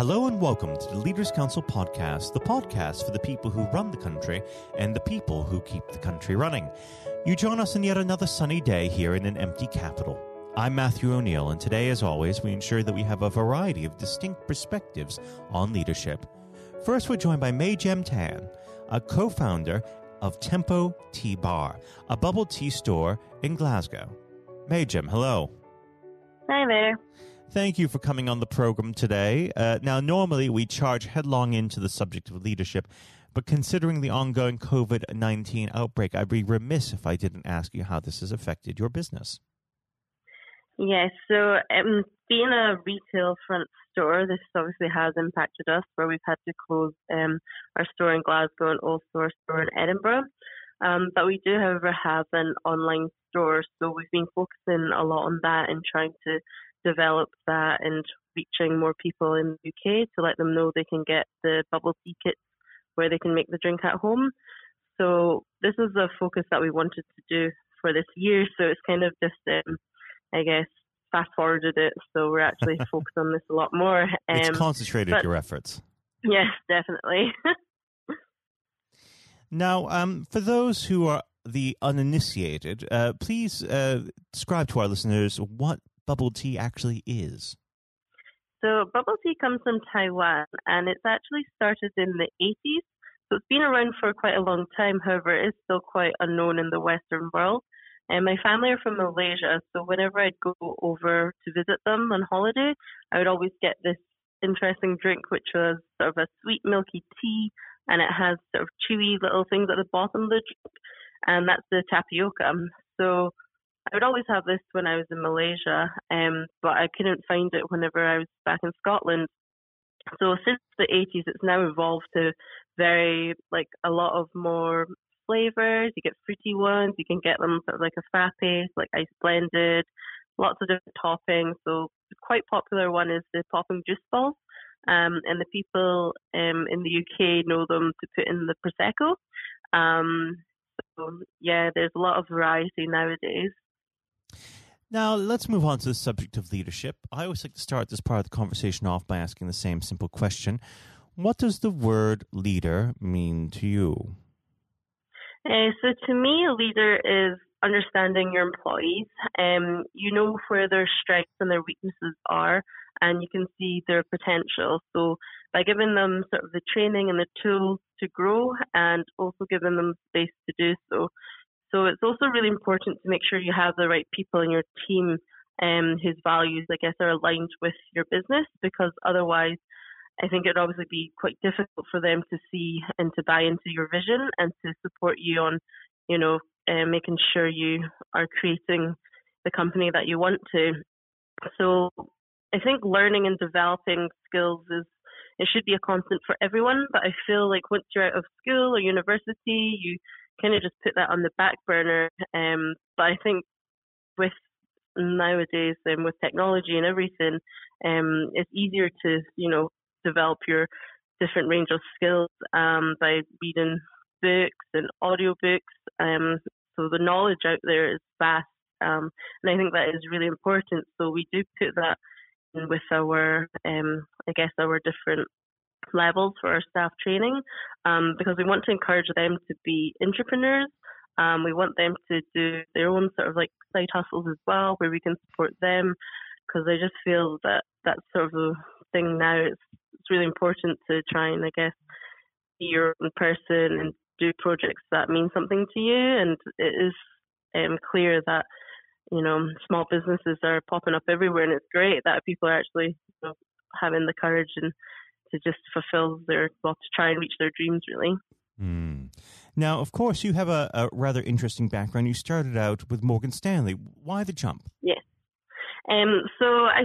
Hello and welcome to the Leaders Council podcast, the podcast for the people who run the country and the people who keep the country running. You join us on yet another sunny day here in an empty capital. I'm Matthew O'Neill, and today, as always, we ensure that we have a variety of distinct perspectives on leadership. First, we're joined by MayGem Tan, a co founder of Tempo Tea Bar, a bubble tea store in Glasgow. MayGem, hello. Hi there. Thank you for coming on the program today. Uh, now, normally we charge headlong into the subject of leadership, but considering the ongoing COVID 19 outbreak, I'd be remiss if I didn't ask you how this has affected your business. Yes, so um, being a retail front store, this obviously has impacted us where we've had to close um, our store in Glasgow and also our store in Edinburgh. Um, but we do, however, have an online store, so we've been focusing a lot on that and trying to develop that and reaching more people in the UK to let them know they can get the bubble tea kits where they can make the drink at home. So this is a focus that we wanted to do for this year. So it's kind of just, um, I guess, fast forwarded it. So we're actually focused on this a lot more. Um, it's concentrated but, your efforts. Yes, definitely. now, um, for those who are the uninitiated, uh, please uh, describe to our listeners what bubble tea actually is. So, bubble tea comes from Taiwan and it's actually started in the 80s. So, it's been around for quite a long time. However, it is still quite unknown in the Western world. And my family are from Malaysia, so whenever I'd go over to visit them on holiday, I would always get this interesting drink, which was sort of a sweet milky tea, and it has sort of chewy little things at the bottom of the drink, and that's the tapioca. So I would always have this when I was in Malaysia, um, but I couldn't find it whenever I was back in Scotland. So since the 80s, it's now evolved to very like a lot of more flavors. You get fruity ones. You can get them sort of like a frappe, like ice blended, lots of different toppings. So quite popular one is the popping juice balls. Um, and the people um, in the UK know them to put in the prosecco. Um, so yeah, there's a lot of variety nowadays. Now, let's move on to the subject of leadership. I always like to start this part of the conversation off by asking the same simple question What does the word leader mean to you? Uh, so, to me, a leader is understanding your employees. Um, you know where their strengths and their weaknesses are, and you can see their potential. So, by giving them sort of the training and the tools to grow, and also giving them space to do so, so it's also really important to make sure you have the right people in your team um, whose values, I guess, are aligned with your business because otherwise, I think it'd obviously be quite difficult for them to see and to buy into your vision and to support you on, you know, uh, making sure you are creating the company that you want to. So I think learning and developing skills is it should be a constant for everyone. But I feel like once you're out of school or university, you kind of just put that on the back burner. Um, but I think with nowadays and um, with technology and everything, um, it's easier to you know develop your different range of skills um, by reading books and audiobooks. Um, so the knowledge out there is vast, um, and I think that is really important. So we do put that with our, um, I guess, our different levels for our staff training um, because we want to encourage them to be entrepreneurs. Um, we want them to do their own sort of like side hustles as well, where we can support them. Because I just feel that that's sort of thing now. It's it's really important to try and I guess be your own person and do projects that mean something to you. And it is um, clear that you know small businesses are popping up everywhere, and it's great that people are actually you know, having the courage and to just fulfill their, well, to try and reach their dreams, really. Mm. Now, of course, you have a, a, rather interesting background. You started out with Morgan Stanley. Why the jump? Yes. Um, so I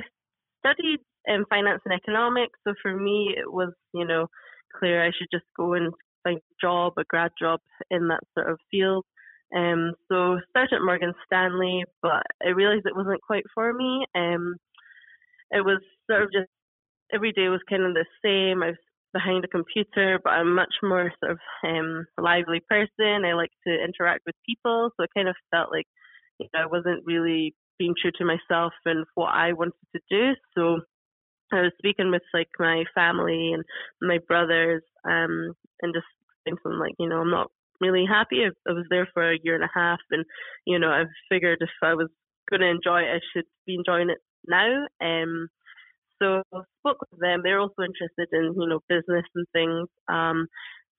studied um, finance and economics. So for me, it was, you know, clear I should just go and find a job, a grad job in that sort of field. Um, so started at Morgan Stanley, but I realized it wasn't quite for me. Um, it was sort of just every day was kind of the same. I was behind a computer, but I'm much more sort of um, lively person. I like to interact with people, so I kind of felt like you know I wasn't really being true to myself and what I wanted to do. So I was speaking with like my family and my brothers, um, and just thinking like, you know, I'm not really happy. I, I was there for a year and a half, and you know, I figured if I was going to enjoy it, I should be enjoying it now. Um, so spoke with them. They're also interested in you know business and things. Um,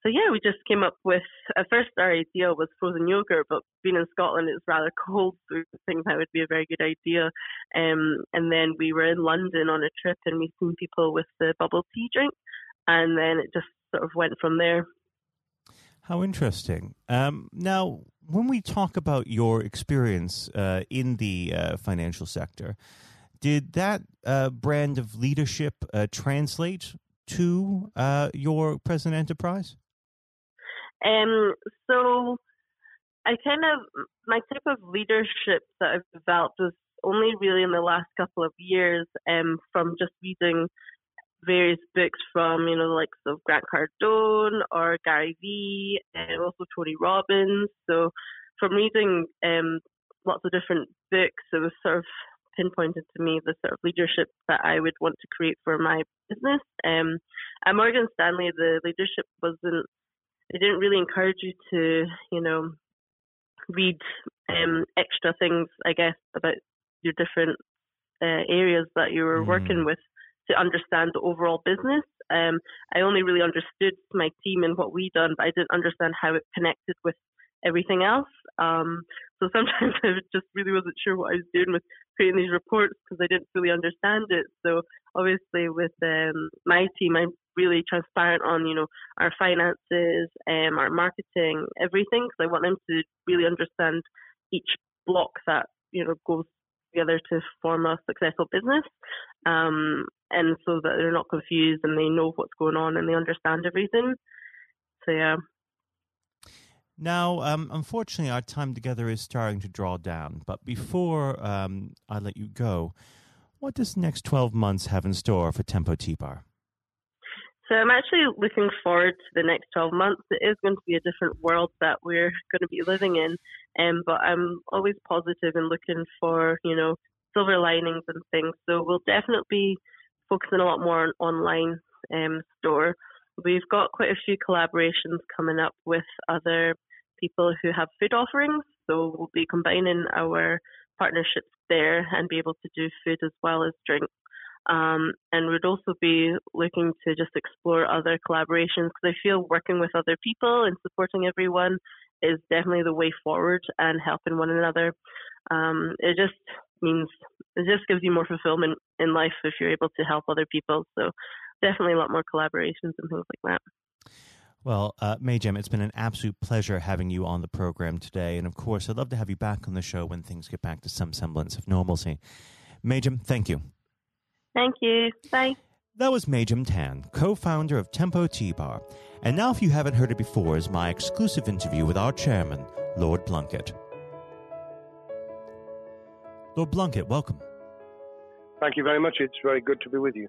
so yeah, we just came up with at first our idea was frozen yogurt, but being in Scotland it's rather cold, so I think that would be a very good idea. Um, and then we were in London on a trip and we seen people with the bubble tea drink, and then it just sort of went from there. How interesting. Um, now, when we talk about your experience uh, in the uh, financial sector, did that uh, brand of leadership uh, translate to uh, your present enterprise? Um, so I kind of my type of leadership that I've developed was only really in the last couple of years, um, from just reading various books from you know the likes of Grant Cardone or Gary Vee, and also Tony Robbins. So from reading um, lots of different books, it was sort of pinpointed to me the sort of leadership that I would want to create for my business. Um, at Morgan Stanley, the leadership wasn't, they didn't really encourage you to, you know, read um, extra things, I guess, about your different uh, areas that you were mm. working with to understand the overall business. Um, I only really understood my team and what we done, but I didn't understand how it connected with everything else. Um, so sometimes I just really wasn't sure what I was doing with creating these reports because I didn't fully understand it. So obviously with um, my team, I'm really transparent on you know our finances, um, our marketing, everything because I want them to really understand each block that you know goes together to form a successful business. Um, and so that they're not confused and they know what's going on and they understand everything. So yeah. Now, um, unfortunately, our time together is starting to draw down. But before um, I let you go, what does the next 12 months have in store for Tempo Tea Bar? So I'm actually looking forward to the next 12 months. It is going to be a different world that we're going to be living in, um, but I'm always positive and looking for, you know, silver linings and things. So we'll definitely be focusing a lot more on online um, store. We've got quite a few collaborations coming up with other people who have food offerings. So we'll be combining our partnerships there and be able to do food as well as drink. Um, and we'd also be looking to just explore other collaborations because I feel working with other people and supporting everyone is definitely the way forward and helping one another. Um, it just means it just gives you more fulfillment in life if you're able to help other people. So definitely a lot more collaborations and things like that. Well, uh, MayGem, it's been an absolute pleasure having you on the program today. And of course, I'd love to have you back on the show when things get back to some semblance of normalcy. MayGem, thank you. Thank you. Bye. That was MayGem Tan, co founder of Tempo Tea Bar. And now, if you haven't heard it before, is my exclusive interview with our chairman, Lord Blunkett. Lord Blunkett, welcome. Thank you very much. It's very good to be with you.